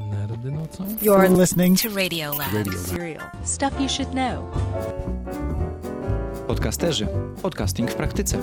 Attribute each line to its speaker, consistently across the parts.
Speaker 1: Nerdy nocą?
Speaker 2: You're listening
Speaker 3: to Radio Lab.
Speaker 1: Radio Lab.
Speaker 3: Serial. Stuff you should know.
Speaker 4: Podcasterzy. Podcasting w praktyce.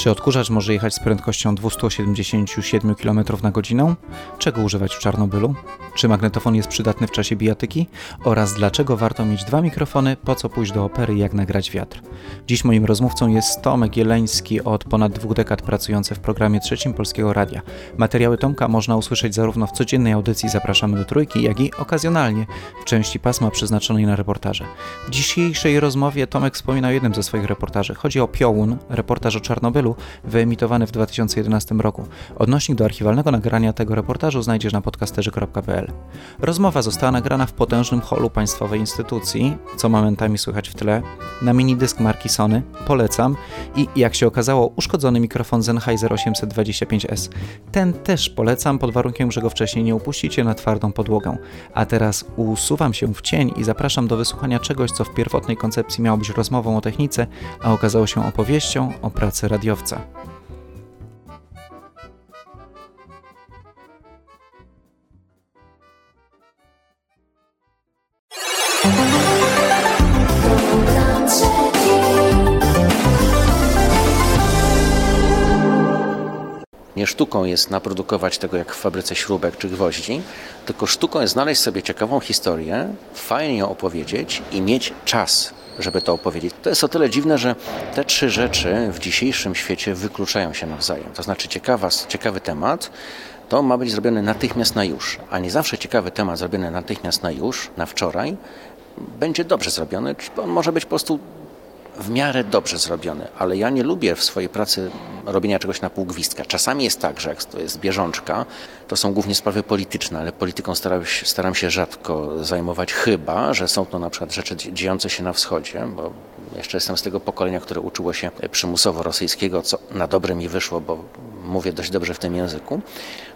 Speaker 4: Czy odkurzacz może jechać z prędkością 277 km na godzinę? Czego używać w Czarnobylu? Czy magnetofon jest przydatny w czasie bijatyki? Oraz dlaczego warto mieć dwa mikrofony, po co pójść do opery, jak nagrać wiatr? Dziś moim rozmówcą jest Tomek Jeleński, od ponad dwóch dekad pracujący w programie trzecim Polskiego Radia. Materiały Tomka można usłyszeć zarówno w codziennej audycji Zapraszamy do Trójki, jak i okazjonalnie w części pasma przeznaczonej na reportaże. W dzisiejszej rozmowie Tomek wspomina o jednym ze swoich reportaży. Chodzi o Piołun, reportaż o Czarnobylu, wyemitowany w 2011 roku. Odnośnik do archiwalnego nagrania tego reportażu znajdziesz na podcasterzy.pl. Rozmowa została nagrana w potężnym holu państwowej instytucji, co momentami słychać w tle, na minidysk marki Sony, polecam, i jak się okazało, uszkodzony mikrofon Sennheiser 825S. Ten też polecam pod warunkiem, że go wcześniej nie upuścicie na twardą podłogę. A teraz usuwam się w cień i zapraszam do wysłuchania czegoś, co w pierwotnej koncepcji miało być rozmową o technice, a okazało się opowieścią o pracy radiowca.
Speaker 5: Nie sztuką jest naprodukować tego jak w fabryce śrubek czy gwoździ, tylko sztuką jest znaleźć sobie ciekawą historię, fajnie ją opowiedzieć i mieć czas, żeby to opowiedzieć. To jest o tyle dziwne, że te trzy rzeczy w dzisiejszym świecie wykluczają się nawzajem. To znaczy ciekawa, ciekawy temat, to ma być zrobione natychmiast na już, a nie zawsze ciekawy temat zrobiony natychmiast na już, na wczoraj, będzie dobrze zrobiony, czy on może być po prostu w miarę dobrze zrobiony, ale ja nie lubię w swojej pracy robienia czegoś na pół gwizdka. Czasami jest tak, że jak to jest bieżączka, to są głównie sprawy polityczne, ale polityką staram się, staram się rzadko zajmować, chyba, że są to na przykład rzeczy dziejące się na wschodzie, bo jeszcze jestem z tego pokolenia, które uczyło się przymusowo rosyjskiego, co na dobre mi wyszło, bo mówię dość dobrze w tym języku,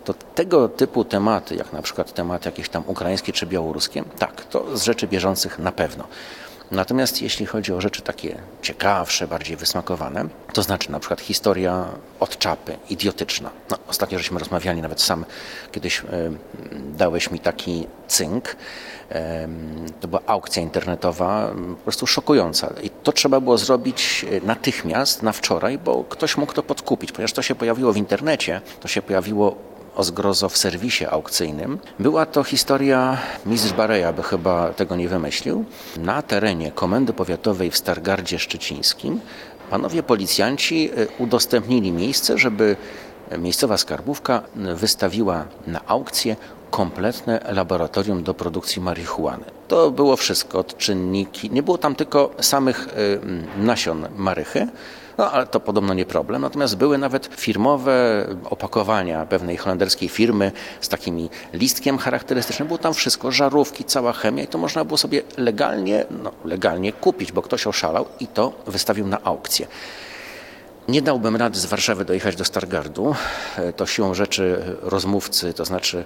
Speaker 5: to tego typu tematy, jak na przykład temat jakieś tam ukraińskie czy białoruskie, tak, to z rzeczy bieżących na pewno. Natomiast jeśli chodzi o rzeczy takie ciekawsze, bardziej wysmakowane, to znaczy na przykład historia od czapy, idiotyczna. No, ostatnio żeśmy rozmawiali, nawet sam kiedyś y, dałeś mi taki cynk. Y, to była aukcja internetowa, po prostu szokująca. I to trzeba było zrobić natychmiast, na wczoraj, bo ktoś mógł to podkupić, ponieważ to się pojawiło w internecie, to się pojawiło o zgrozo w serwisie aukcyjnym. Była to historia mistrz Bareja, by chyba tego nie wymyślił. Na terenie Komendy Powiatowej w Stargardzie Szczecińskim panowie policjanci udostępnili miejsce, żeby miejscowa skarbówka wystawiła na aukcję kompletne laboratorium do produkcji marihuany. To było wszystko, odczynniki, nie było tam tylko samych nasion marychy, no ale to podobno nie problem. Natomiast były nawet firmowe opakowania pewnej holenderskiej firmy z takimi listkiem charakterystycznym. Było tam wszystko, żarówki, cała chemia i to można było sobie legalnie, no legalnie kupić, bo ktoś oszalał i to wystawił na aukcję. Nie dałbym rady z Warszawy dojechać do Stargardu. To siłą rzeczy rozmówcy, to znaczy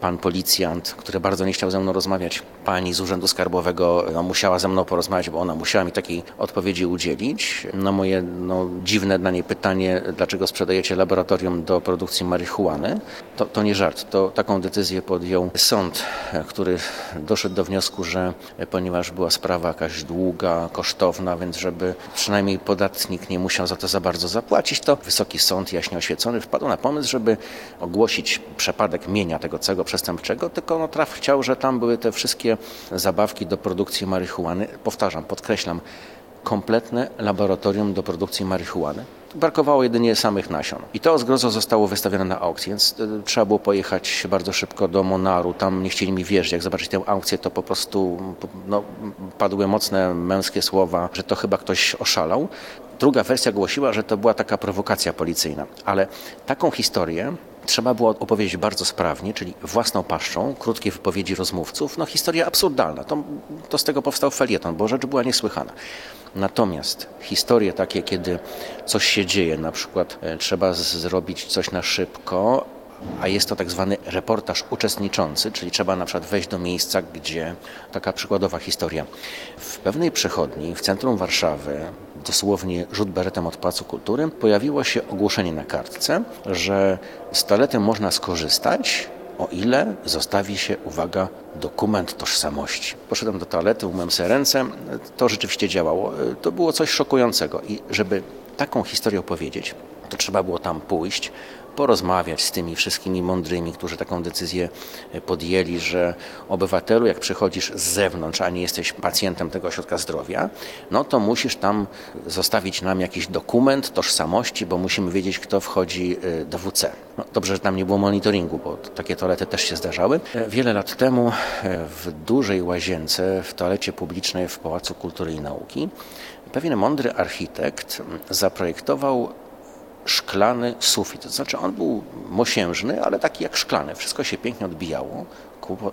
Speaker 5: pan policjant, który bardzo nie chciał ze mną rozmawiać, pani z Urzędu Skarbowego no, musiała ze mną porozmawiać, bo ona musiała mi takiej odpowiedzi udzielić. Na moje no, dziwne dla niej pytanie, dlaczego sprzedajecie laboratorium do produkcji marihuany, to, to nie żart. To taką decyzję podjął sąd, który doszedł do wniosku, że ponieważ była sprawa jakaś długa, kosztowna, więc żeby przynajmniej podatnik nie musiał za to za bardzo bardzo zapłacić, to Wysoki Sąd jaśnie oświecony wpadł na pomysł, żeby ogłosić przepadek mienia tego całego przestępczego, tylko no, traf chciał, że tam były te wszystkie zabawki do produkcji marihuany. Powtarzam, podkreślam, kompletne laboratorium do produkcji marihuany. Brakowało jedynie samych nasion. I to zgrozo zostało wystawione na aukcję, więc trzeba było pojechać bardzo szybko do Monaru. Tam nie chcieli mi wierzyć. Jak zobaczyć tę aukcję, to po prostu no, padły mocne męskie słowa, że to chyba ktoś oszalał. Druga wersja głosiła, że to była taka prowokacja policyjna, ale taką historię trzeba było opowiedzieć bardzo sprawnie, czyli własną paszczą, krótkie wypowiedzi rozmówców. No historia absurdalna, to, to z tego powstał felieton, bo rzecz była niesłychana. Natomiast historie takie, kiedy coś się dzieje, na przykład e, trzeba zrobić coś na szybko, a jest to tak zwany reportaż uczestniczący, czyli trzeba na przykład wejść do miejsca, gdzie taka przykładowa historia. W pewnej przychodni w centrum Warszawy dosłownie rzut beretem od Pałacu Kultury, pojawiło się ogłoszenie na kartce, że z toalety można skorzystać, o ile zostawi się, uwaga, dokument tożsamości. Poszedłem do toalety, umyłem sobie ręce, to rzeczywiście działało. To było coś szokującego i żeby taką historię opowiedzieć, to trzeba było tam pójść, porozmawiać z tymi wszystkimi mądrymi, którzy taką decyzję podjęli, że obywatelu, jak przychodzisz z zewnątrz, a nie jesteś pacjentem tego ośrodka zdrowia, no to musisz tam zostawić nam jakiś dokument tożsamości, bo musimy wiedzieć, kto wchodzi y, do WC. No, dobrze, że tam nie było monitoringu, bo takie toalety też się zdarzały. E, wiele lat temu e, w dużej łazience w toalecie publicznej w Pałacu Kultury i Nauki pewien mądry architekt zaprojektował szklany sufit. To znaczy on był mosiężny, ale taki jak szklany. Wszystko się pięknie odbijało.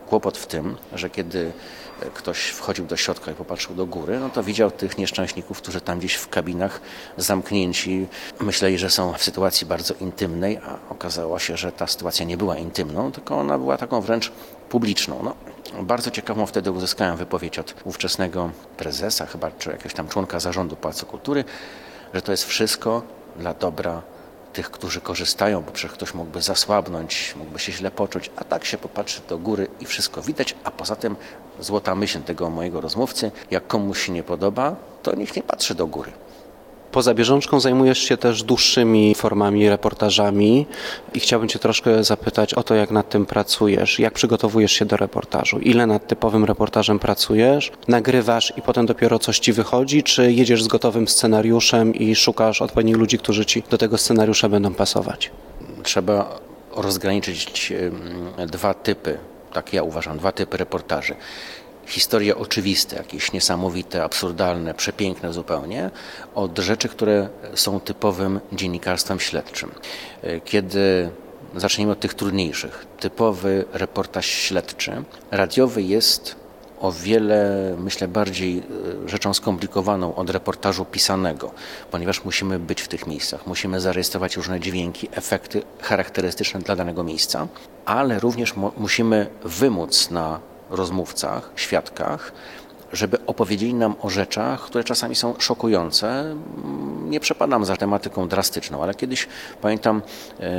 Speaker 5: Kłopot w tym, że kiedy ktoś wchodził do środka i popatrzył do góry, no to widział tych nieszczęśników, którzy tam gdzieś w kabinach zamknięci myśleli, że są w sytuacji bardzo intymnej, a okazało się, że ta sytuacja nie była intymną, tylko ona była taką wręcz publiczną. No, bardzo ciekawą wtedy uzyskałem wypowiedź od ówczesnego prezesa, chyba czy jakiegoś tam członka zarządu Pałacu Kultury, że to jest wszystko dla dobra tych, którzy korzystają, bo przecież ktoś mógłby zasłabnąć, mógłby się źle poczuć, a tak się popatrzy do góry i wszystko widać, a poza tym złota myśl tego mojego rozmówcy, jak komuś się nie podoba, to niech nie patrzy do góry.
Speaker 4: Poza bieżączką zajmujesz się też dłuższymi formami, reportażami i chciałbym Cię troszkę zapytać o to, jak nad tym pracujesz, jak przygotowujesz się do reportażu, ile nad typowym reportażem pracujesz, nagrywasz i potem dopiero coś Ci wychodzi, czy jedziesz z gotowym scenariuszem i szukasz odpowiednich ludzi, którzy Ci do tego scenariusza będą pasować?
Speaker 5: Trzeba rozgraniczyć dwa typy, tak ja uważam, dwa typy reportaży historie oczywiste, jakieś niesamowite, absurdalne, przepiękne zupełnie, od rzeczy, które są typowym dziennikarstwem śledczym. Kiedy zaczniemy od tych trudniejszych, typowy reportaż śledczy, radiowy jest o wiele, myślę, bardziej e, rzeczą skomplikowaną od reportażu pisanego, ponieważ musimy być w tych miejscach, musimy zarejestrować różne dźwięki, efekty charakterystyczne dla danego miejsca, ale również musimy wymóc na rozmówcach, świadkach, żeby opowiedzieli nam o rzeczach, które czasami są szokujące. Nie przepadam za tematyką drastyczną, ale kiedyś pamiętam, e,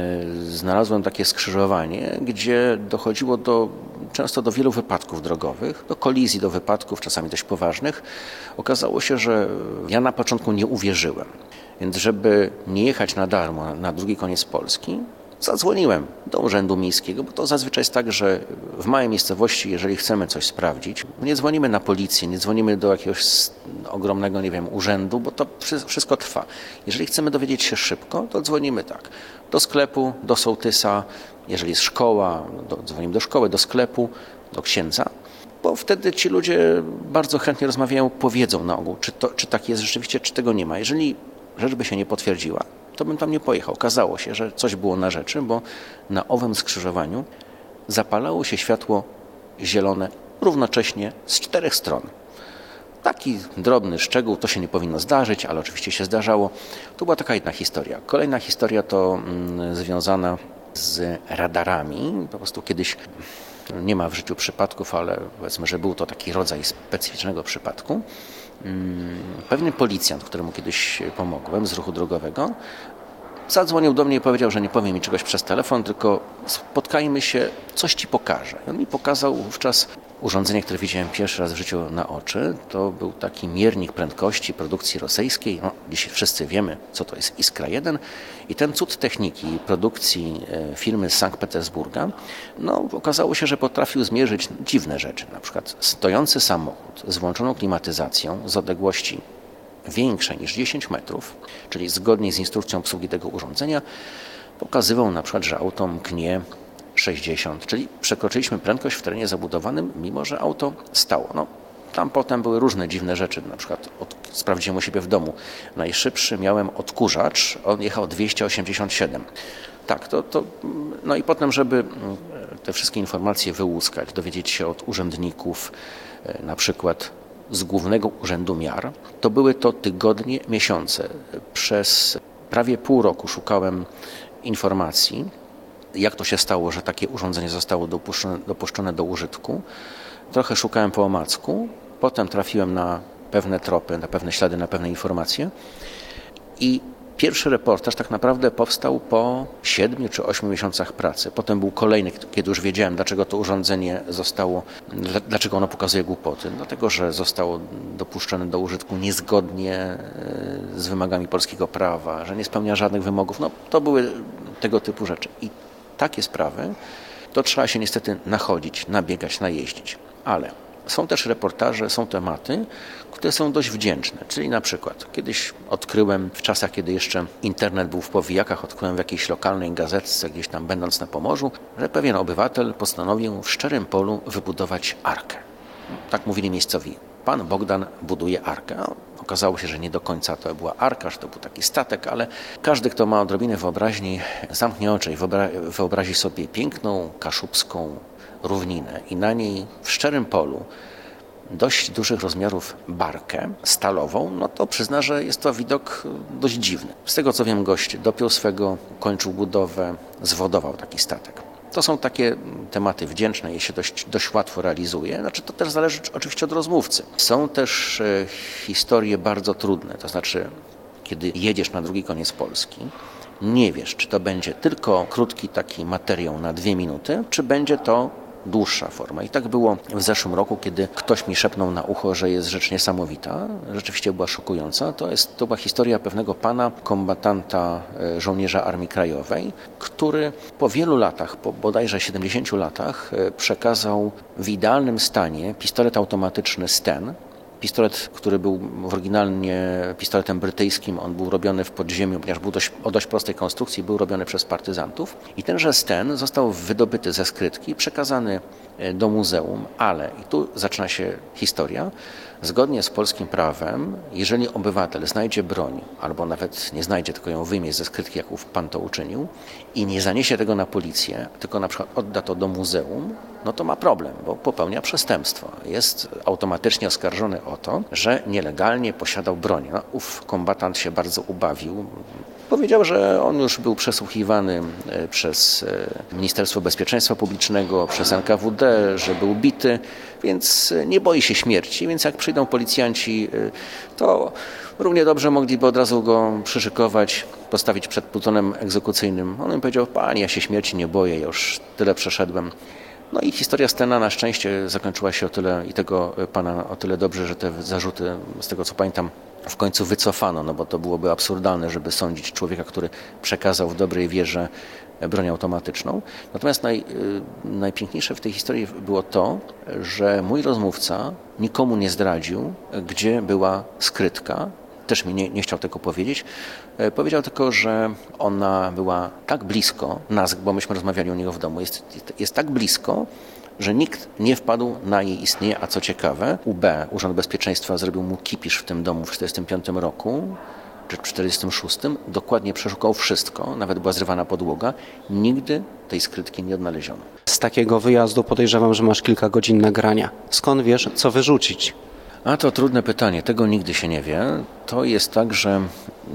Speaker 5: znalazłem takie skrzyżowanie, gdzie dochodziło do, często do wielu wypadków drogowych, do kolizji, do wypadków, czasami dość poważnych. Okazało się, że ja na początku nie uwierzyłem. Więc żeby nie jechać na darmo na drugi koniec Polski, Zadzwoniłem do Urzędu Miejskiego, bo to zazwyczaj jest tak, że w małej miejscowości, jeżeli chcemy coś sprawdzić, nie dzwonimy na policję, nie dzwonimy do jakiegoś ogromnego, nie wiem, urzędu, bo to wszystko trwa. Jeżeli chcemy dowiedzieć się szybko, to dzwonimy tak. Do sklepu, do sołtysa, jeżeli jest szkoła, do, dzwonimy do szkoły, do sklepu, do księdza, bo wtedy ci ludzie bardzo chętnie rozmawiają, powiedzą na ogół, czy, to, czy tak jest rzeczywiście, czy tego nie ma. Jeżeli rzecz by się nie potwierdziła, to bym tam nie pojechał. Okazało się, że coś było na rzeczy, bo na owym skrzyżowaniu zapalało się światło zielone równocześnie z czterech stron. Taki drobny szczegół, to się nie powinno zdarzyć, ale oczywiście się zdarzało. To była taka jedna historia. Kolejna historia to mm, związana z radarami. Po prostu kiedyś nie ma w życiu przypadków, ale powiedzmy, że był to taki rodzaj specyficznego przypadku. Mm, pewien policjant, któremu kiedyś pomogłem z ruchu drogowego, zadzwonił do mnie i powiedział, że nie powie mi czegoś przez telefon, tylko spotkajmy się, coś ci pokażę. On mi pokazał wówczas urządzenie, które widziałem pierwszy raz w życiu na oczy. To był taki miernik prędkości produkcji rosyjskiej. No, dzisiaj wszyscy wiemy, co to jest Iskra 1. I ten cud techniki produkcji e, firmy z Sankt Petersburga, no, okazało się, że potrafił zmierzyć dziwne rzeczy. Na przykład stojący samochód z włączoną klimatyzacją z odległości większe niż 10 metrów, czyli zgodnie z instrukcją obsługi tego urządzenia, pokazywał na przykład, że auto mknie 60, czyli przekroczyliśmy prędkość w terenie zabudowanym, mimo że auto stało. No, tam potem były różne dziwne rzeczy, na przykład od, sprawdziłem u siebie w domu. Najszybszy miałem odkurzacz, on jechał 287. Tak, to, to, no i potem, żeby mm, te wszystkie informacje wyłuskać, dowiedzieć się od urzędników, e, na przykład z Głównego Urzędu Miar, to były to tygodnie, miesiące. Przez prawie pół roku szukałem informacji, jak to się stało, że takie urządzenie zostało dopuszczone, dopuszczone do użytku. Trochę szukałem po omacku, potem trafiłem na pewne tropy, na pewne ślady, na pewne informacje. I Pierwszy reportaż tak naprawdę powstał po siedmiu czy ośmiu miesiącach pracy. Potem był kolejny, kiedy już wiedziałem, dlaczego to urządzenie zostało, dlaczego ono pokazuje głupoty. Dlatego, że zostało dopuszczone do użytku niezgodnie e, z wymogami polskiego prawa, że nie spełnia żadnych wymogów. No, to były tego typu rzeczy. I takie sprawy to trzeba się niestety nachodzić, nabiegać, najeździć. Ale są też reportaże, są tematy, które są dość wdzięczne. Czyli na przykład kiedyś odkryłem, w czasach kiedy jeszcze internet był w powijakach, odkryłem w jakiejś lokalnej gazetce, gdzieś tam będąc na Pomorzu, że pewien obywatel postanowił w szczerym polu wybudować arkę. Tak mówili miejscowi. Pan Bogdan buduje arkę. Okazało się, że nie do końca to była arka, że to był taki statek, ale każdy, kto ma odrobinę wyobraźni, zamknie oczy i wyobrazi sobie piękną, kaszubską równinę i na niej w szczerym polu dość dużych rozmiarów barkę stalową, no to przyzna, że jest to widok dość dziwny. Z tego co wiem, gość dopiął swego, kończył budowę, zwodował taki statek. To są takie tematy wdzięczne, je się dość, dość łatwo realizuje. Znaczy, to też zależy oczywiście od rozmówcy. Są też e, historie bardzo trudne, to znaczy, kiedy jedziesz na drugi koniec Polski, nie wiesz, czy to będzie tylko krótki taki materiał na dwie minuty, czy będzie to dłuższa forma. I tak było w zeszłym roku, kiedy ktoś mi szepnął na ucho, że jest rzecz niesamowita, rzeczywiście była szokująca. To, jest, to była historia pewnego pana, kombatanta e, żołnierza Armii Krajowej, który po wielu latach, po bodajże 70 latach, e, przekazał w idealnym stanie pistolet automatyczny Sten, Pistolet, który był oryginalnie pistoletem brytyjskim, on był robiony w podziemiu, ponieważ był dość, o dość prostej konstrukcji, był robiony przez partyzantów. I tenże sten został wydobyty ze skrytki, przekazany do muzeum, ale, i tu zaczyna się historia, zgodnie z polskim prawem, jeżeli obywatel znajdzie broń, albo nawet nie znajdzie, tylko ją wyjmie ze skrytki, jak pan to uczynił, i nie zaniesie tego na policję, tylko na przykład odda to do muzeum, no to ma problem, bo popełnia przestępstwo. Jest automatycznie oskarżony o to, że nielegalnie posiadał broń. No, ów kombatant się bardzo ubawił. Powiedział, że on już był przesłuchiwany e, przez e, Ministerstwo Bezpieczeństwa Publicznego, przez NKWD, że był bity, więc e, nie boi się śmierci. Więc jak przyjdą policjanci, to równie dobrze mogliby od razu go przyszykować, postawić przed plutonem egzekucyjnym. On im powiedział, panie, ja się śmierci nie boję, już tyle przeszedłem. No i historia Stena na szczęście zakończyła się o tyle i tego pana o tyle dobrze, że te zarzuty, z tego co pamiętam, w końcu wycofano, no bo to byłoby absurdalne, żeby sądzić człowieka, który przekazał w dobrej wierze broń automatyczną. Natomiast naj, y, najpiękniejsze w tej historii było to, że mój rozmówca nikomu nie zdradził, gdzie była skrytka, też mi nie, nie chciał tego powiedzieć. E, powiedział tylko, że ona była tak blisko nas, bo myśmy rozmawiali u niego w domu, jest, jest tak blisko, że nikt nie wpadł na jej istnienie, a co ciekawe, UB, Urząd Bezpieczeństwa, zrobił mu kipisz w tym domu w 1945 roku, czy w 1946, dokładnie przeszukał wszystko, nawet była zrywana podłoga, nigdy tej skrytki nie odnaleziono.
Speaker 4: Z takiego wyjazdu podejrzewam, że masz kilka godzin nagrania. Skąd wiesz, co wyrzucić?
Speaker 5: A to trudne pytanie, tego nigdy się nie wie. To jest tak, że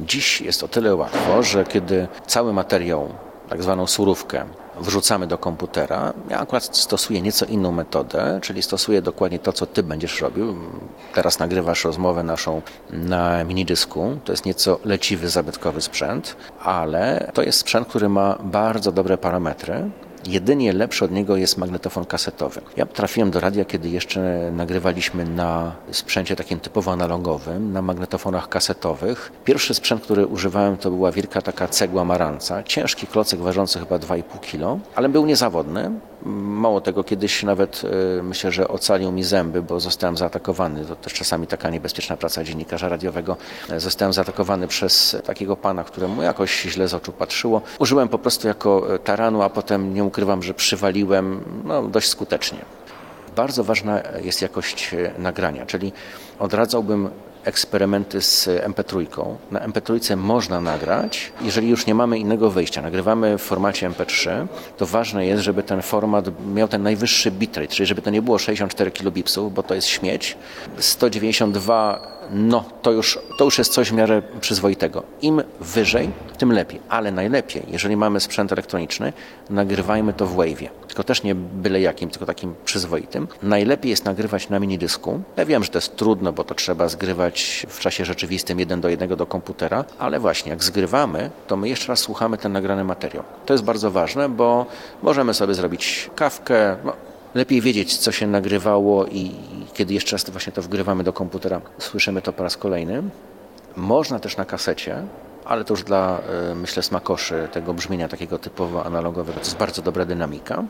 Speaker 5: dziś jest o tyle łatwo, że kiedy cały materiał, tak zwaną surówkę, wrzucamy do komputera. Ja akurat stosuję nieco inną metodę, czyli stosuję dokładnie to, co ty będziesz robił. Teraz nagrywasz rozmowę naszą na minidysku. To jest nieco leciwy, zabytkowy sprzęt, ale to jest sprzęt, który ma bardzo dobre parametry. Jedynie lepszy od niego jest magnetofon kasetowy. Ja trafiłem do radia, kiedy jeszcze nagrywaliśmy na sprzęcie takim typowo analogowym, na magnetofonach kasetowych. Pierwszy sprzęt, który używałem, to była wielka taka cegła maranca, ciężki klocek ważący chyba 2,5 kg, ale był niezawodny. Mało tego, kiedyś nawet y, myślę, że ocalił mi zęby, bo zostałem zaatakowany. To też czasami taka niebezpieczna praca dziennikarza radiowego. Zostałem zaatakowany przez takiego pana, któremu jakoś źle z oczu patrzyło. Użyłem po prostu jako taranu, a potem nie ukrywam, że przywaliłem no, dość skutecznie. Bardzo ważna jest jakość nagrania, czyli odradzałbym eksperymenty z MP3. Na MP3 można nagrać, jeżeli już nie mamy innego wyjścia. Nagrywamy w formacie MP3, to ważne jest, żeby ten format miał ten najwyższy bitrate, czyli żeby to nie było 64 kilobipsów, bo to jest śmieć. 192 no to już, to już jest coś w miarę przyzwoitego. Im wyżej, tym lepiej. Ale najlepiej, jeżeli mamy sprzęt elektroniczny, nagrywajmy to w Wave'ie. Tylko też nie byle jakim, tylko takim przyzwoitym. Najlepiej jest nagrywać na minidysku. Ja wiem, że to jest trudno, bo to trzeba zgrywać w czasie rzeczywistym jeden do jednego do komputera, ale właśnie jak zgrywamy, to my jeszcze raz słuchamy ten nagrany materiał. To jest bardzo ważne, bo możemy sobie zrobić kawkę, no, lepiej wiedzieć, co się nagrywało i kiedy jeszcze raz właśnie to wgrywamy do komputera, słyszymy to po raz kolejny. Można też na kasecie, ale to już dla, e, myślę, smakoszy tego brzmienia takiego typowo analogowego. To jest bardzo dobra dynamika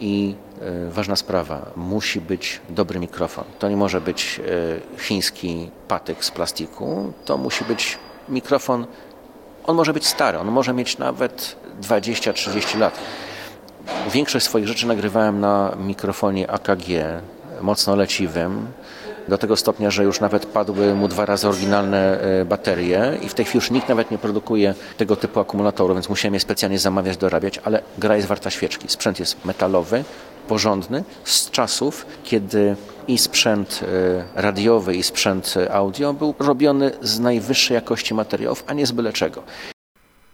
Speaker 5: i e, ważna sprawa, musi być dobry mikrofon. To nie może być e, chiński patyk z plastiku, to musi być mikrofon, on może być stary, on może mieć nawet 20-30 lat. Większość swoich rzeczy nagrywałem na mikrofonie AKG, mocno leciwym, do tego stopnia, że już nawet padły mu dwa razy oryginalne e, baterie i w tej chwili już nikt nawet nie produkuje tego typu akumulatorów, więc musiałem je specjalnie zamawiać, dorabiać, ale gra jest warta świeczki. Sprzęt jest metalowy, porządny, z czasów, kiedy i sprzęt e, radiowy, i sprzęt audio był robiony z najwyższej jakości materiałów, a nie z byle czego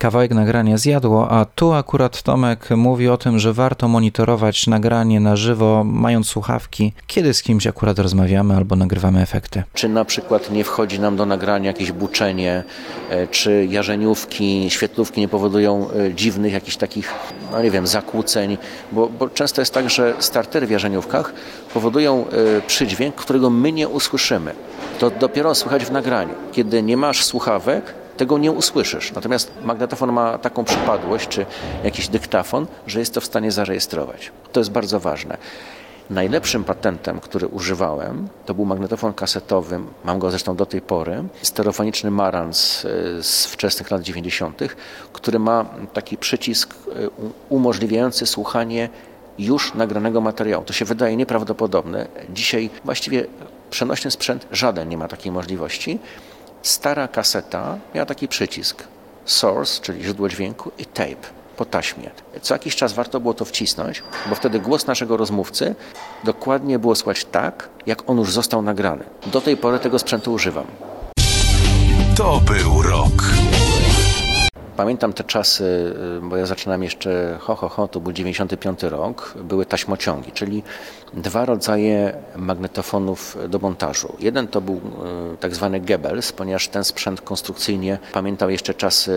Speaker 4: kawałek nagrania zjadło, a tu akurat Tomek mówi o tym, że warto monitorować nagranie na żywo, mając słuchawki, kiedy z kimś akurat rozmawiamy albo nagrywamy efekty.
Speaker 5: Czy na przykład nie wchodzi nam do nagrania jakieś buczenie, e, czy jarzeniówki, świetlówki nie powodują e, dziwnych jakichś takich, no nie wiem, zakłóceń, bo, bo często jest tak, że startery w jarzeniówkach powodują e, przydźwięk, którego my nie usłyszymy. To dopiero słychać w nagraniu. Kiedy nie masz słuchawek, tego nie usłyszysz. Natomiast magnetofon ma taką przypadłość, czy jakiś dyktafon, że jest to w stanie zarejestrować. To jest bardzo ważne. Najlepszym patentem, który używałem, to był magnetofon kasetowy, mam go zresztą do tej pory, stereofoniczny Marantz e, z wczesnych lat 90., który ma taki przycisk e, umożliwiający słuchanie już nagranego materiału. To się wydaje nieprawdopodobne. Dzisiaj właściwie przenośny sprzęt żaden nie ma takiej możliwości. Stara kaseta miała taki przycisk source, czyli źródło dźwięku i tape po taśmie. Co jakiś czas warto było to wcisnąć, bo wtedy głos naszego rozmówcy dokładnie było słychać tak, jak on już został nagrany. Do tej pory tego sprzętu używam.
Speaker 1: To był rok.
Speaker 5: Pamiętam te czasy, y, bo ja zaczynam jeszcze, ho, ho, ho, to był 95 rok, były taśmociągi, czyli dwa rodzaje magnetofonów do montażu. Jeden to był y, tak zwany Goebbels, ponieważ ten sprzęt konstrukcyjnie pamiętał jeszcze czasy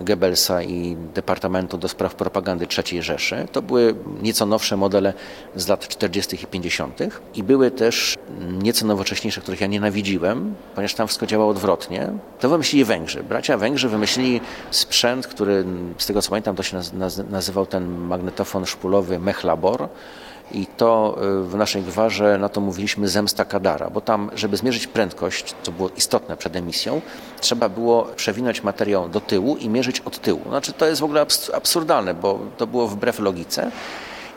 Speaker 5: y, Goebbelsa i Departamentu do Spraw Propagandy III Rzeszy. To były nieco nowsze modele z lat 40. i 50. i były też nieco nowocześniejsze, których ja nienawidziłem, ponieważ tam wszystko działało odwrotnie. To wymyślili Węgrzy. Bracia Węgrzy wymyślili sprzęt, który z tego co pamiętam to się nazywał ten magnetofon szpulowy Mechlabor i to y, w naszej gwarze na to mówiliśmy zemsta kadara, bo tam, żeby zmierzyć prędkość, co było istotne przed emisją, trzeba było przewinąć materiał do tyłu i mierzyć od tyłu. Znaczy to jest w ogóle absurdalne, bo to było wbrew logice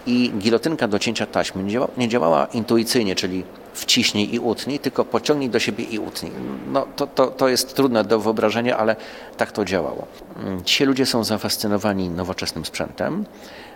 Speaker 5: i gilotynka do cięcia taśmy nie, nie działała intuicyjnie, czyli wciśnij i utnij, tylko pociągnij do siebie i utnij. No, to, to, to jest trudne do wyobrażenia, ale tak to działało. Dzisiaj ludzie są zafascynowani nowoczesnym sprzętem.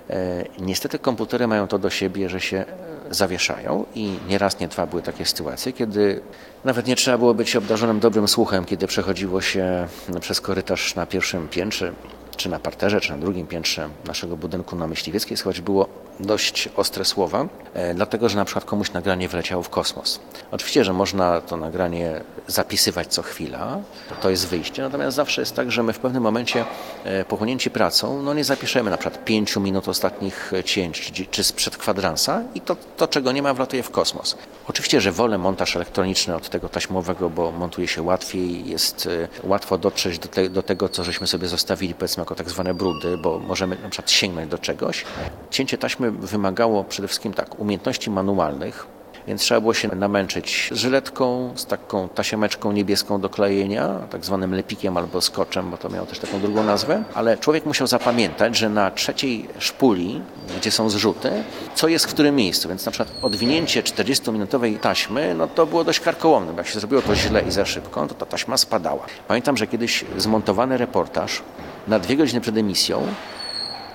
Speaker 5: E, niestety komputery mają to do siebie, że się zawieszają i nieraz, nie dwa były takie sytuacje, kiedy nawet nie trzeba było być obdarzonym dobrym słuchem, kiedy przechodziło się przez korytarz na pierwszym piętrze czy na parterze, czy na drugim piętrze naszego budynku na Myśliwieckiej słychać było dość ostre słowa, e, dlatego że na przykład komuś nagranie wleciało w kosmos. Oczywiście, że można to nagranie zapisywać co chwila, to jest wyjście, natomiast zawsze jest tak, że my w pewnym momencie e, pochłonięci pracą, no nie zapiszemy na przykład pięciu minut ostatnich cięć, czy, czy sprzed kwadransa i to, to, czego nie ma, wlatuje w kosmos. Oczywiście, że wolę montaż elektroniczny od tego taśmowego, bo montuje się łatwiej, jest e, łatwo dotrzeć do, te, do tego, co żeśmy sobie zostawili, powiedzmy, jako tak zwane brudy, bo możemy na przykład sięgnąć do czegoś. Cięcie taśmy wymagało przede wszystkim tak, umiejętności manualnych, więc trzeba było się namęczyć żyletką, z taką tasiemeczką niebieską do klejenia, tak zwanym lepikiem albo skoczem, bo to miało też taką drugą nazwę, ale człowiek musiał zapamiętać, że na trzeciej szpuli, gdzie są zrzuty, co jest w którym miejscu, więc na przykład odwinięcie 40-minutowej taśmy, no to było dość karkołomne, jak się zrobiło to źle i za szybko, to ta taśma spadała. Pamiętam, że kiedyś zmontowany reportaż na dwie godziny przed emisją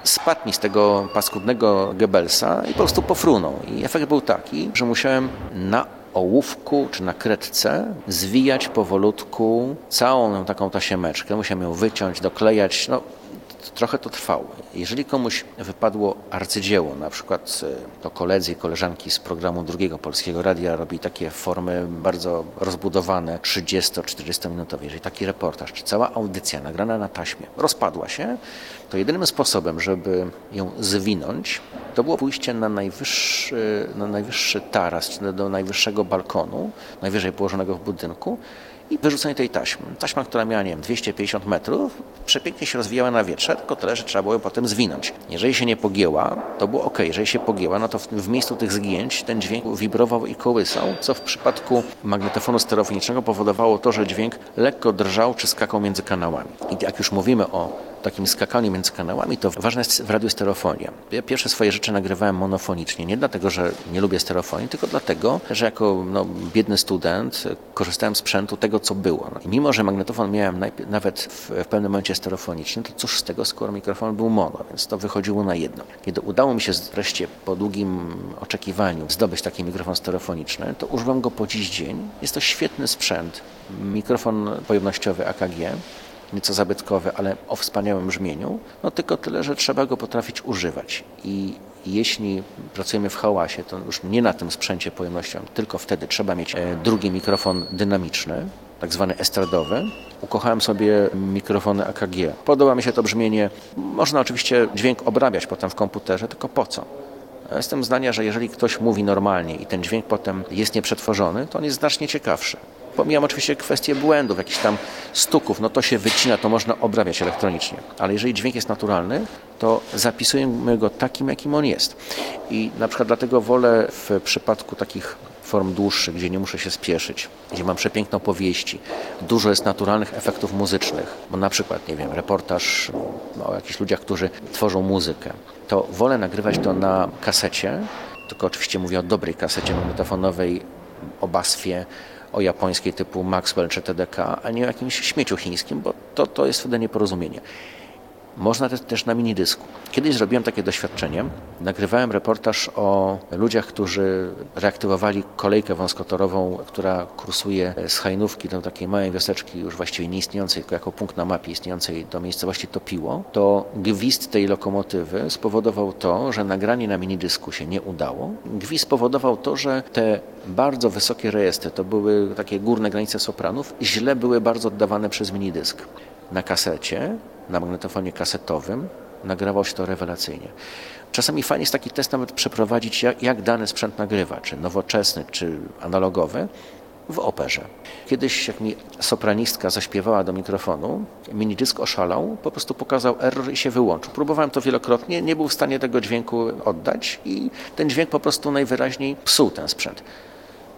Speaker 5: spadł mi z tego paskudnego Goebbelsa i po prostu pofrunął. I efekt był taki, że musiałem na ołówku czy na kredce zwijać powolutku całą taką tasiemeczkę. Musiałem ją wyciąć, doklejać. No, trochę to trwało. Jeżeli komuś wypadło arcydzieło, na przykład e, to koledzy i koleżanki z programu drugiego Polskiego Radia robi takie formy bardzo rozbudowane, 30-40 minutowe, jeżeli taki reportaż, czy cała audycja nagrana na taśmie rozpadła się, to jedynym sposobem, żeby ją zwinąć, to było pójście na najwyższy, na najwyższy taras, czy do najwyższego balkonu, najwyżej położonego w budynku i wyrzucenie tej taśmy. Taśma, która miała, nie wiem, 250 metrów, przepięknie się rozwijała na wietrze, tylko tyle, że trzeba było ją potem zwinąć. Jeżeli się nie pogięła, to było ok. Jeżeli się pogięła, no to w, w miejscu tych zgięć ten dźwięk wibrował i kołysał, co w przypadku magnetofonu stereofonicznego powodowało to, że dźwięk lekko drżał czy skakał między kanałami. I jak już mówimy o takim skakaniu między kanałami, to ważna jest w radiu stereofonia. Ja pierwsze swoje rzeczy nagrywałem monofonicznie, nie dlatego, że nie lubię stereofonii, tylko dlatego, że jako no, biedny student korzystałem z sprzętu tego, co było. No, mimo, że magnetofon miałem nawet w, w pewnym momencie stereofoniczny, to cóż z tego, skoro mikrofon był mono, więc to wychodziło na jedno. Kiedy udało mi się wreszcie po długim oczekiwaniu zdobyć taki mikrofon stereofoniczny, to używam go po dziś dzień. Jest to świetny sprzęt. Mikrofon pojemnościowy AKG, nieco zabytkowy, ale o wspaniałym brzmieniu, no tylko tyle, że trzeba go potrafić używać. I jeśli pracujemy w hałasie, to już nie na tym sprzęcie pojemnością, tylko wtedy trzeba mieć e, drugi mikrofon dynamiczny, tak zwany estradowy. Ukochałem sobie mikrofony AKG. Podoba mi się to brzmienie. Można oczywiście dźwięk obrabiać potem w komputerze, tylko po co? Jestem zdania, że jeżeli ktoś mówi normalnie i ten dźwięk potem jest nieprzetworzony, to on jest znacznie ciekawszy. Pomijam oczywiście kwestie błędów, jakichś tam stuków, no to się wycina, to można obrabiać elektronicznie. Ale jeżeli dźwięk jest naturalny, to zapisujemy go takim, jakim on jest. I na przykład dlatego wolę w przypadku takich form dłuższych, gdzie nie muszę się spieszyć, gdzie mam przepiękną powieści, dużo jest naturalnych efektów muzycznych, bo na przykład, nie wiem, reportaż o jakichś ludziach, którzy tworzą muzykę, to wolę nagrywać to na kasecie, tylko oczywiście mówię o dobrej kasecie magnetofonowej, o baswie, o japońskiej typu Maxwell czy TDK, a nie o jakimś śmieciu chińskim, bo to, to jest wtedy nieporozumienie. Można też na minidysku. Kiedyś zrobiłem takie doświadczenie. Nagrywałem reportaż o ludziach, którzy reaktywowali kolejkę wąskotorową, która kursuje z Hajnówki do takiej małej wioseczki, już właściwie nieistniejącej, tylko jako punkt na mapie istniejącej do miejscowości Topiło. To gwizd tej lokomotywy spowodował to, że nagranie na minidysku się nie udało. Gwizd spowodował to, że te bardzo wysokie rejestry, to były takie górne granice sopranów, źle były bardzo oddawane przez minidysk. Na kasecie na magnetofonie kasetowym nagrywał się to rewelacyjnie. Czasami fajnie jest taki test nawet przeprowadzić, jak, jak dany sprzęt nagrywa, czy nowoczesny, czy analogowy, w operze. Kiedyś, jak mi sopranistka zaśpiewała do mikrofonu, minidysk oszalał, po prostu pokazał error i się wyłączył. Próbowałem to wielokrotnie, nie był w stanie tego dźwięku oddać i ten dźwięk po prostu najwyraźniej psuł ten sprzęt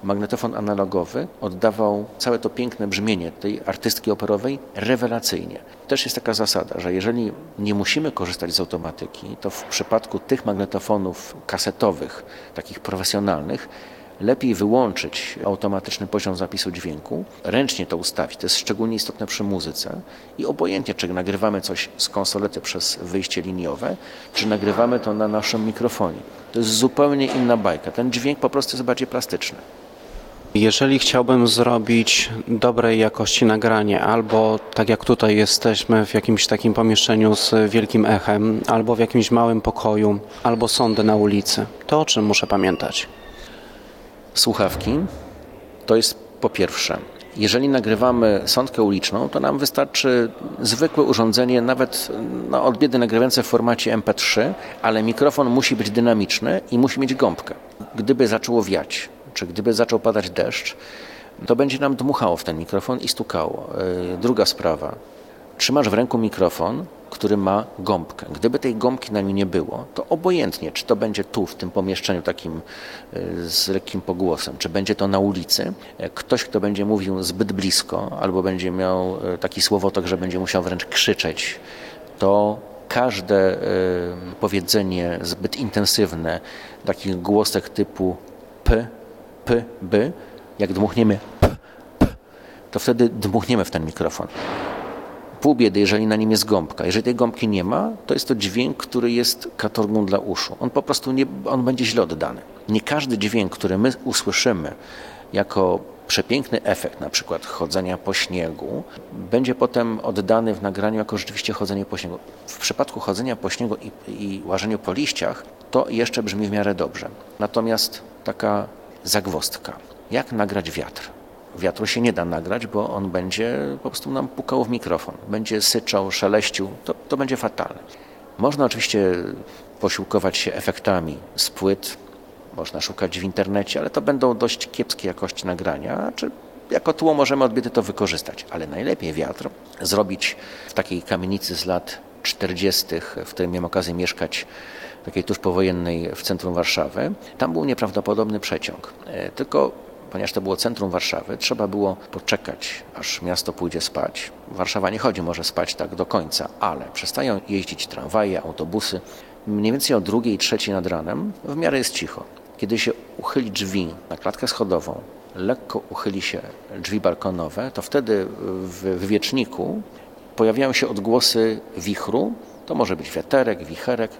Speaker 5: magnetofon analogowy oddawał całe to piękne brzmienie tej artystki operowej rewelacyjnie. Też jest taka zasada, że jeżeli nie musimy korzystać z automatyki, to w przypadku tych magnetofonów kasetowych, takich profesjonalnych, lepiej wyłączyć automatyczny poziom zapisu dźwięku, ręcznie to ustawić. To jest szczególnie istotne przy muzyce i obojętnie, czy nagrywamy coś z konsolety przez wyjście liniowe, czy nagrywamy to na naszym mikrofonie. To jest zupełnie inna bajka. Ten dźwięk po prostu jest bardziej plastyczny.
Speaker 4: Jeżeli chciałbym zrobić dobrej jakości nagranie, albo tak jak tutaj jesteśmy w jakimś takim pomieszczeniu z wielkim echem, albo w jakimś małym pokoju, albo sądę na ulicy, to o czym muszę pamiętać?
Speaker 5: Słuchawki to jest po pierwsze jeżeli nagrywamy sądkę uliczną, to nam wystarczy zwykłe urządzenie, nawet no, od biedy nagrywające w formacie MP3, ale mikrofon musi być dynamiczny i musi mieć gąbkę. Gdyby zaczęło wiać, czy gdyby zaczął padać deszcz, to będzie nam dmuchało w ten mikrofon i stukało. E, druga sprawa. Trzymasz w ręku mikrofon, który ma gąbkę. Gdyby tej gąbki na nim nie było, to obojętnie, czy to będzie tu, w tym pomieszczeniu takim e, z lekkim pogłosem, czy będzie to na ulicy, e, ktoś, kto będzie mówił zbyt blisko, albo będzie miał taki słowotok, że będzie musiał wręcz krzyczeć, to każde powiedzenie zbyt intensywne, takich głosek typu p, p, b, jak dmuchniemy p, p, to wtedy dmuchniemy w ten mikrofon. Pół biedy, jeżeli na nim jest gąbka. Jeżeli tej gąbki nie ma, to jest to dźwięk, który jest katorgą dla uszu. On po prostu nie, on będzie źle oddany. Nie każdy dźwięk, który my usłyszymy jako przepiękny efekt, na przykład chodzenia po śniegu, będzie potem oddany w nagraniu jako rzeczywiście chodzenie po śniegu. W przypadku chodzenia po śniegu i, i łażeniu po liściach, to jeszcze brzmi w miarę dobrze. Natomiast taka zagwostka. Jak nagrać wiatr? Wiatru się nie da nagrać, bo on będzie po prostu nam pukał w mikrofon, będzie syczał, szeleścił, to, to będzie fatalne. Można oczywiście posiłkować się efektami z płyt, można szukać w internecie, ale to będą dość kiepskie jakości nagrania, czy jako tło możemy odbyty to wykorzystać, ale najlepiej wiatr zrobić w takiej kamienicy z lat 40., w której miałem okazję mieszkać, takiej tuż powojennej w centrum Warszawy. Tam był nieprawdopodobny przeciąg. E, tylko ponieważ to było centrum Warszawy, trzeba było poczekać, aż miasto pójdzie spać. Warszawa nie chodzi może spać tak do końca, ale przestają jeździć tramwaje, autobusy. Mniej więcej o drugiej, trzeciej nad ranem w miarę jest cicho. Kiedy się uchyli drzwi na klatkę schodową, lekko uchyli się drzwi balkonowe, to wtedy w wywieczniku pojawiają się odgłosy wichru. To może być wiaterek, wicherek,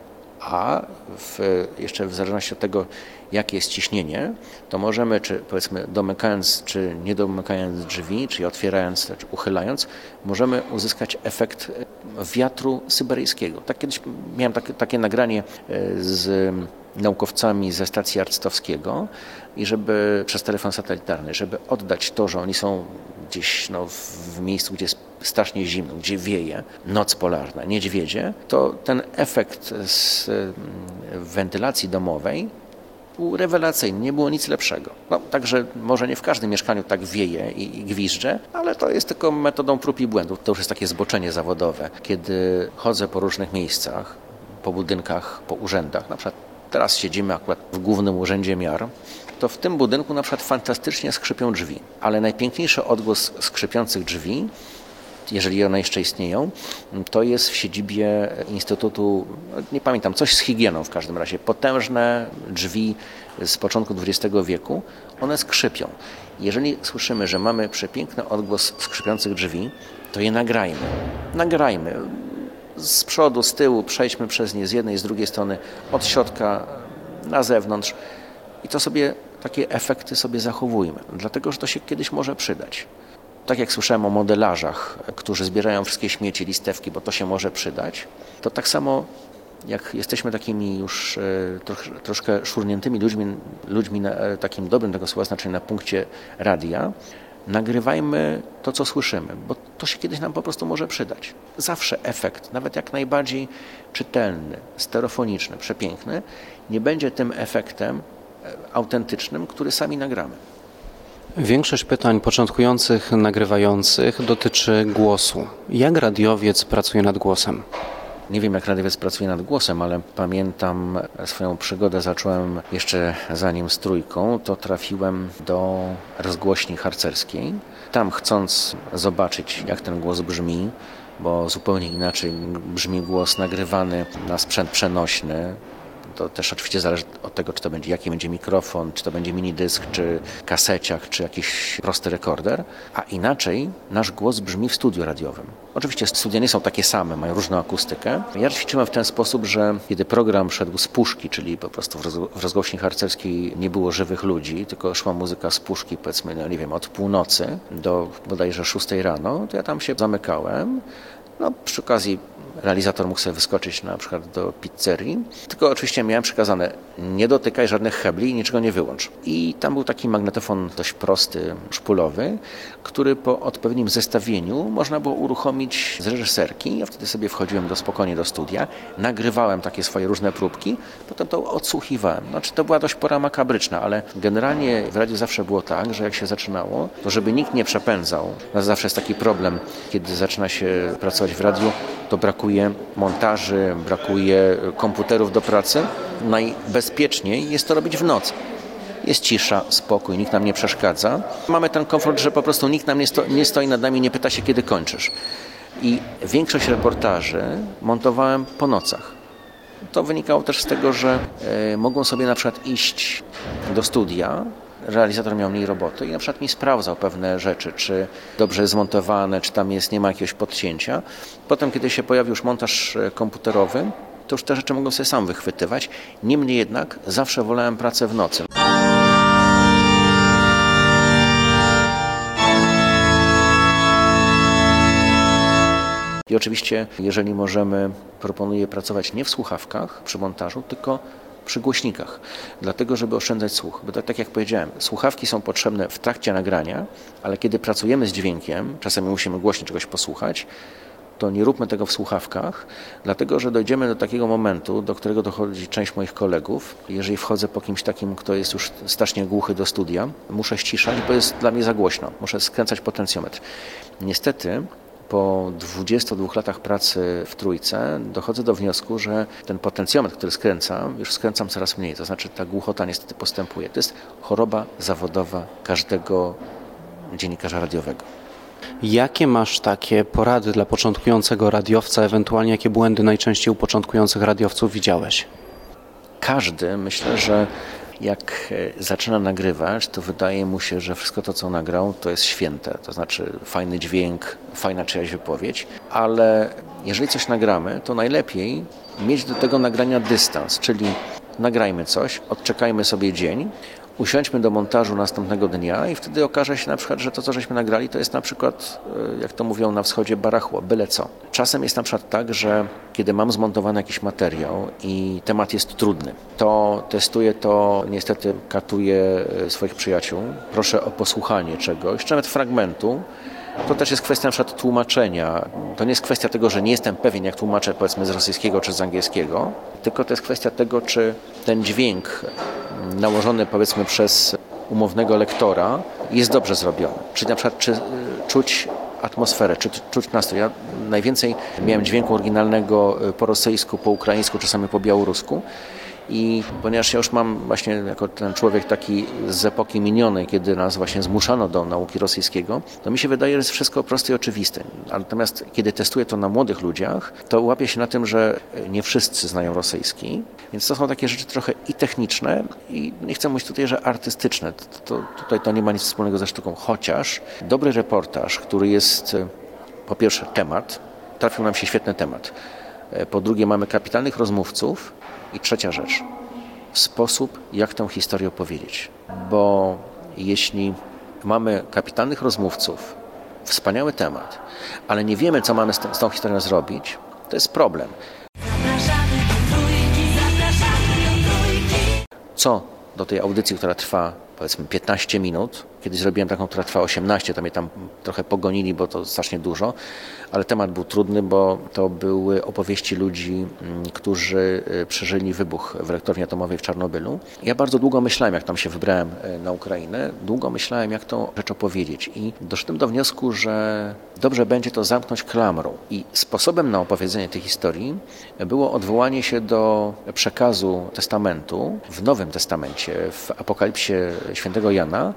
Speaker 5: a w, jeszcze w zależności od tego, jakie jest ciśnienie, to możemy, czy powiedzmy domykając, czy nie domykając drzwi, czyli otwierając, czy uchylając, możemy uzyskać efekt wiatru syberyjskiego. Tak kiedyś miałem takie, takie nagranie e, z naukowcami ze stacji arctowskiego i żeby przez telefon satelitarny, żeby oddać to, że oni są gdzieś no, w miejscu, gdzie jest strasznie zimno, gdzie wieje, noc polarna, niedźwiedzie, to ten efekt z mm, wentylacji domowej był rewelacyjny, nie było nic lepszego. No, także może nie w każdym mieszkaniu tak wieje i, i gwizdże, ale to jest tylko metodą prób i błędów. To już jest takie zboczenie zawodowe. Kiedy chodzę po różnych miejscach, po budynkach, po urzędach, na przykład teraz siedzimy akurat w głównym urzędzie miar, to w tym budynku na przykład fantastycznie skrzypią drzwi, ale najpiękniejszy odgłos skrzypiących drzwi jeżeli one jeszcze istnieją, to jest w siedzibie Instytutu, nie pamiętam, coś z higieną w każdym razie. Potężne drzwi z początku XX wieku, one skrzypią. Jeżeli słyszymy, że mamy przepiękny odgłos skrzypiących drzwi, to je nagrajmy. Nagrajmy. Z przodu, z tyłu, przejdźmy przez nie z jednej z drugiej strony, od środka na zewnątrz i to sobie, takie efekty sobie zachowujmy, dlatego że to się kiedyś może przydać. Tak jak słyszałem o modelarzach, którzy zbierają wszystkie śmieci, listewki, bo to się może przydać, to tak samo jak jesteśmy takimi już e, trosz, troszkę szurniętymi ludźmi, ludźmi na e, takim dobrym tego słowa znaczenia na punkcie radia, nagrywajmy to, co słyszymy, bo to się kiedyś nam po prostu może przydać. Zawsze efekt, nawet jak najbardziej czytelny, stereofoniczny, przepiękny, nie będzie tym efektem e, autentycznym, który sami nagramy.
Speaker 4: Większość pytań początkujących, nagrywających dotyczy głosu. Jak radiowiec pracuje nad głosem?
Speaker 5: Nie wiem, jak radiowiec pracuje nad głosem, ale pamiętam swoją przygodę. Zacząłem jeszcze zanim z trójką, to trafiłem do rozgłośni harcerskiej. Tam chcąc zobaczyć, jak ten głos brzmi, bo zupełnie inaczej brzmi głos nagrywany na sprzęt przenośny, to też oczywiście zależy od tego, czy to będzie, jaki będzie mikrofon, czy to będzie mini dysk, czy kaseciach, czy jakiś prosty rekorder, a inaczej nasz głos brzmi w studiu radiowym. Oczywiście studia nie są takie same, mają różną akustykę. Ja ćwiczyłem w ten sposób, że kiedy program szedł z puszki, czyli po prostu w rozgłośni harcerskiej nie było żywych ludzi, tylko szła muzyka z puszki, powiedzmy, no nie wiem, od północy do bodajże 6 rano, to ja tam się zamykałem. No, przy okazji realizator mógł sobie wyskoczyć na przykład do pizzerii, tylko oczywiście miałem przekazane nie dotykaj żadnych hebli i niczego nie wyłącz. I tam był taki magnetofon dość prosty, szpulowy, który po odpowiednim zestawieniu można było uruchomić z reżyserki. Ja wtedy sobie wchodziłem do, spokojnie do studia, nagrywałem takie swoje różne próbki, potem to odsłuchiwałem. Znaczy to była dość pora makabryczna, ale generalnie w radiu zawsze było tak, że jak się zaczynało, to żeby nikt nie przepędzał, zawsze jest taki problem, kiedy zaczyna się pracować w radiu, to brakuje montaży, brakuje komputerów do pracy. Najbezpieczniej jest to robić w nocy. Jest cisza, spokój, nikt nam nie przeszkadza. Mamy ten komfort, że po prostu nikt nam nie, sto, nie stoi nad nami, nie pyta się, kiedy kończysz. I większość reportaży montowałem po nocach. To wynikało też z tego, że y, mogą sobie na przykład iść do studia, realizator miał mniej roboty i na przykład mi sprawdzał pewne rzeczy, czy dobrze jest zmontowane, czy tam jest, nie ma jakiegoś podcięcia. Potem, kiedy się pojawił już montaż e, komputerowy, to już te rzeczy mogłem sobie sam wychwytywać. Niemniej jednak zawsze wolałem pracę w nocy. I oczywiście, jeżeli możemy, proponuję pracować nie w słuchawkach przy montażu, tylko przy głośnikach, dlatego żeby oszczędzać słuch. Bo tak, tak jak powiedziałem, słuchawki są potrzebne w trakcie nagrania, ale kiedy pracujemy z dźwiękiem, czasami musimy głośno czegoś posłuchać, to nie róbmy tego w słuchawkach, dlatego że dojdziemy do takiego momentu, do którego dochodzi część moich kolegów. Jeżeli wchodzę po kimś takim, kto jest już strasznie głuchy do studia, muszę ściszać, bo jest dla mnie za głośno. Muszę skręcać potencjometr. Niestety po 22 latach pracy w trójce dochodzę do wniosku, że ten potencjometr, który skręcam, już skręcam coraz mniej. To znaczy ta głuchota niestety postępuje. To jest choroba zawodowa każdego dziennikarza radiowego.
Speaker 4: Jakie masz takie porady dla początkującego radiowca, ewentualnie jakie błędy najczęściej u początkujących radiowców widziałeś?
Speaker 5: Każdy, myślę, że jak e, zaczyna nagrywać, to wydaje mu się, że wszystko to, co nagrał, to jest święte. To znaczy fajny dźwięk, fajna czyjaś wypowiedź, ale jeżeli coś nagramy, to najlepiej mieć do tego nagrania dystans, czyli nagrajmy coś, odczekajmy sobie dzień, usiądźmy do montażu następnego dnia i wtedy okaże się na przykład, że to, co żeśmy nagrali, to jest na przykład, e, jak to mówią na wschodzie, barachło, byle co. Czasem jest na przykład tak, że kiedy mam zmontowany jakiś materiał i temat jest trudny, to testuję to, niestety katuję e, swoich przyjaciół, proszę o posłuchanie czegoś, czy nawet fragmentu, to też jest kwestia na przykład tłumaczenia. To nie jest kwestia tego, że nie jestem pewien, jak tłumaczę powiedzmy z rosyjskiego czy z angielskiego, tylko to jest kwestia tego, czy ten dźwięk nałożony powiedzmy przez umownego lektora jest dobrze zrobiony. Czy na przykład czy, y, czuć atmosferę, czy czuć nastrój. Ja najwięcej miałem dźwięku oryginalnego y, po rosyjsku, po ukraińsku, czasami po białorusku i ponieważ ja już mam właśnie jako ten człowiek taki z epoki minionej, kiedy nas właśnie zmuszano do nauki rosyjskiego, to mi się wydaje, że jest wszystko proste i oczywiste. Natomiast kiedy testuję to na młodych ludziach, to łapię się na tym, że nie wszyscy znają rosyjski, więc to są takie rzeczy trochę i techniczne i nie chcę mówić tutaj, że artystyczne. To, tutaj to nie ma nic wspólnego ze sztuką, chociaż dobry reportaż, który jest po pierwsze temat, trafił nam się świetny temat. Po drugie mamy kapitalnych rozmówców, i trzecia rzecz. Sposób, jak tę historię opowiedzieć. Bo jeśli mamy kapitalnych rozmówców, wspaniały temat, ale nie wiemy, co mamy z, z tą historią zrobić, to jest problem. Co do tej audycji, która trwa powiedzmy 15 minut. Kiedyś zrobiłem taką, która trwa 18, to mnie tam trochę pogonili, bo to strasznie dużo, ale temat był trudny, bo to były opowieści ludzi, mm, którzy y, przeżyli wybuch w elektrowni atomowej w Czarnobylu. Ja bardzo długo myślałem, jak tam się wybrałem y, na Ukrainę, długo myślałem, jak tą rzecz opowiedzieć i doszedłem do wniosku, że dobrze będzie to zamknąć klamrą. I sposobem na opowiedzenie tej historii było odwołanie się do przekazu testamentu w Nowym Testamencie, w Apokalipsie świętego Jana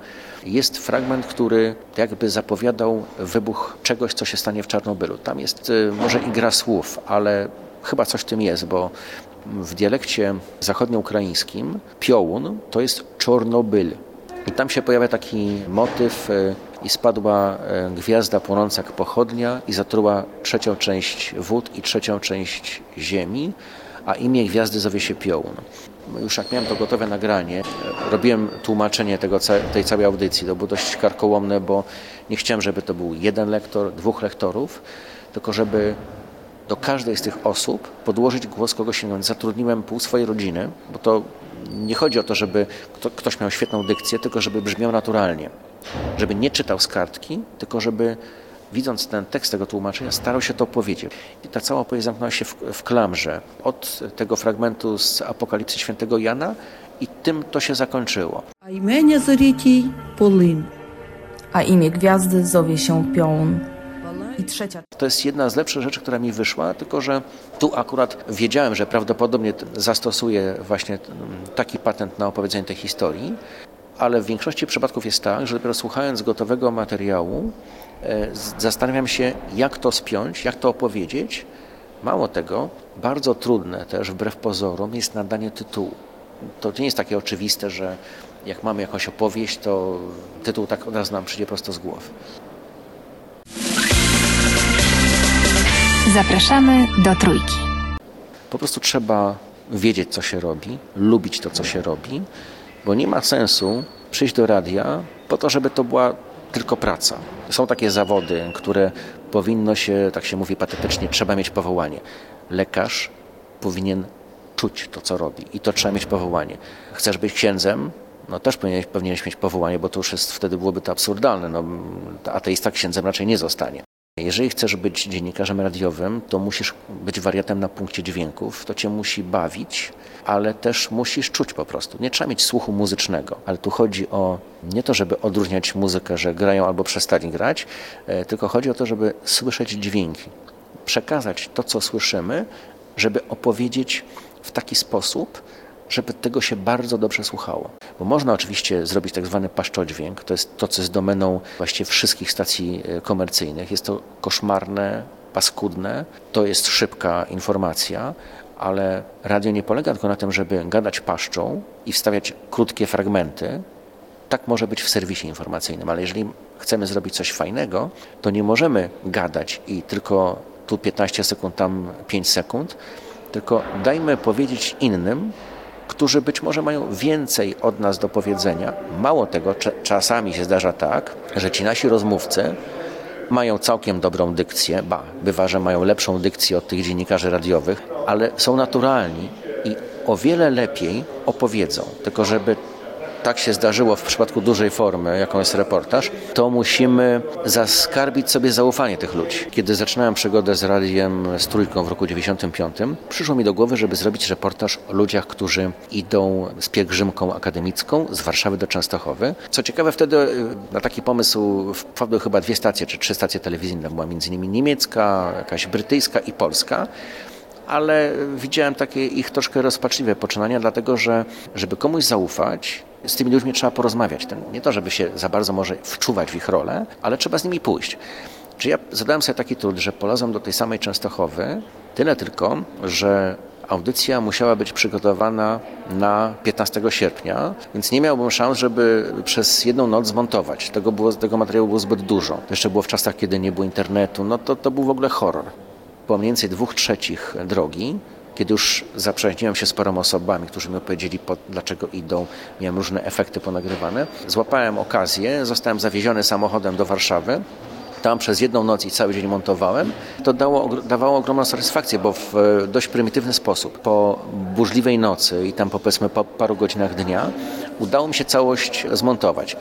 Speaker 5: jest fragment, który jakby zapowiadał wybuch czegoś, co się stanie w Czarnobylu. Tam jest y, może i gra słów, ale chyba coś w tym jest, bo w dialekcie zachodnioukraińskim piołun to jest Czornobyl. I tam się pojawia taki motyw y, i spadła y, gwiazda płonąca jak pochodnia i zatruła trzecią część wód i trzecią część ziemi, a imię gwiazdy zowie się piołun już jak miałem to gotowe nagranie, robiłem tłumaczenie tego, tej całej audycji. To było dość karkołomne, bo nie chciałem, żeby to był jeden lektor, dwóch lektorów, tylko żeby do każdej z tych osób podłożyć głos kogoś innego. Zatrudniłem pół swojej rodziny, bo to nie chodzi o to, żeby ktoś miał świetną dykcję, tylko żeby brzmiał naturalnie. Żeby nie czytał z kartki, tylko żeby widząc ten tekst tego tłumaczenia, starał się to powiedzieć. I ta cała opowieść zamknęła się w, w klamrze. Od tego fragmentu z Apokalipsy świętego Jana i tym to się zakończyło.
Speaker 2: A imię Zoriti Polin.
Speaker 6: A imię gwiazdy zowie się Piołun. I trzecia.
Speaker 5: To jest jedna z lepszych rzeczy, która mi wyszła, tylko że tu akurat wiedziałem, że prawdopodobnie zastosuję właśnie taki patent na opowiedzenie tej historii, ale w większości przypadków jest tak, że dopiero słuchając gotowego materiału, E, zastanawiam się, jak to spiąć, jak to opowiedzieć. Mało tego, bardzo trudne też, wbrew pozorom, jest nadanie tytułu. To nie jest takie oczywiste, że jak mamy jakąś opowieść, to tytuł tak od razu nam przyjdzie prosto z głowy.
Speaker 7: Zapraszamy do trójki.
Speaker 5: Po prostu trzeba wiedzieć, co się robi, lubić to, co się robi, bo nie ma sensu przyjść do radia po to, żeby to była tylko praca. Są takie zawody, które powinno się, tak się mówi patetycznie, trzeba mieć powołanie. Lekarz powinien czuć to, co robi i to trzeba mieć powołanie. Chcesz być księdzem? No też powinieneś, powinieneś mieć powołanie, bo to już jest, wtedy byłoby to absurdalne. No, ateista księdzem raczej nie zostanie. Jeżeli chcesz być dziennikarzem radiowym, to musisz być wariatem na punkcie dźwięków, to cię musi bawić, ale też musisz czuć po prostu. Nie trzeba mieć słuchu muzycznego, ale tu chodzi o nie to, żeby odróżniać muzykę, że grają albo przestali grać, e, tylko chodzi o to, żeby słyszeć dźwięki, przekazać to, co słyszymy, żeby opowiedzieć w taki sposób, żeby tego się bardzo dobrze słuchało. Bo można oczywiście zrobić tak zwany paszczodźwięk, to jest to, co jest domeną właściwie wszystkich stacji e, komercyjnych. Jest to koszmarne, paskudne, to jest szybka informacja, ale radio nie polega tylko na tym, żeby gadać paszczą i wstawiać krótkie fragmenty. Tak może być w serwisie informacyjnym, ale jeżeli chcemy zrobić coś fajnego, to nie możemy gadać i tylko tu 15 sekund, tam 5 sekund, tylko dajmy powiedzieć innym, którzy być może mają więcej od nas do powiedzenia. Mało tego, czasami się zdarza tak, że ci nasi rozmówcy mają całkiem dobrą dykcję, ba, bywa, że mają lepszą dykcję od tych dziennikarzy radiowych, ale są naturalni i o wiele lepiej opowiedzą. Tylko żeby tak się zdarzyło w przypadku dużej formy, jaką jest reportaż, to musimy zaskarbić sobie zaufanie tych ludzi. Kiedy zaczynałem przygodę z radiem z trójką w roku 95, przyszło mi do głowy, żeby zrobić reportaż o ludziach, którzy idą z pielgrzymką akademicką z Warszawy do Częstochowy. Co ciekawe, wtedy y, na taki pomysł wpadły chyba dwie stacje, czy trzy stacje telewizyjne. Była między innymi niemiecka, jakaś brytyjska i polska ale widziałem takie ich troszkę rozpaczliwe poczynania, dlatego że żeby komuś zaufać, z tymi ludźmi trzeba porozmawiać. Nie to, żeby się za bardzo może wczuwać w ich rolę, ale trzeba z nimi pójść. Czy ja zadałem sobie taki trud, że polazłem do tej samej Częstochowy, tyle tylko, że audycja musiała być przygotowana na 15 sierpnia, więc nie miałbym szans, żeby przez jedną noc zmontować. Tego, było, tego materiału było zbyt dużo. Jeszcze było w czasach, kiedy nie było internetu. No to, to był w ogóle horror. Po mniej więcej dwóch trzecich drogi kiedy już zaprzyjaźniłem się z paroma osobami, którzy mi opowiedzieli, po, dlaczego idą, miałem różne efekty ponagrywane, złapałem okazję, zostałem zawieziony samochodem do Warszawy. Tam przez jedną noc i cały dzień montowałem. To dało, dawało ogromną satysfakcję, bo w dość prymitywny sposób, po burzliwej nocy i tam powiedzmy po paru godzinach dnia, udało mi się całość zmontować.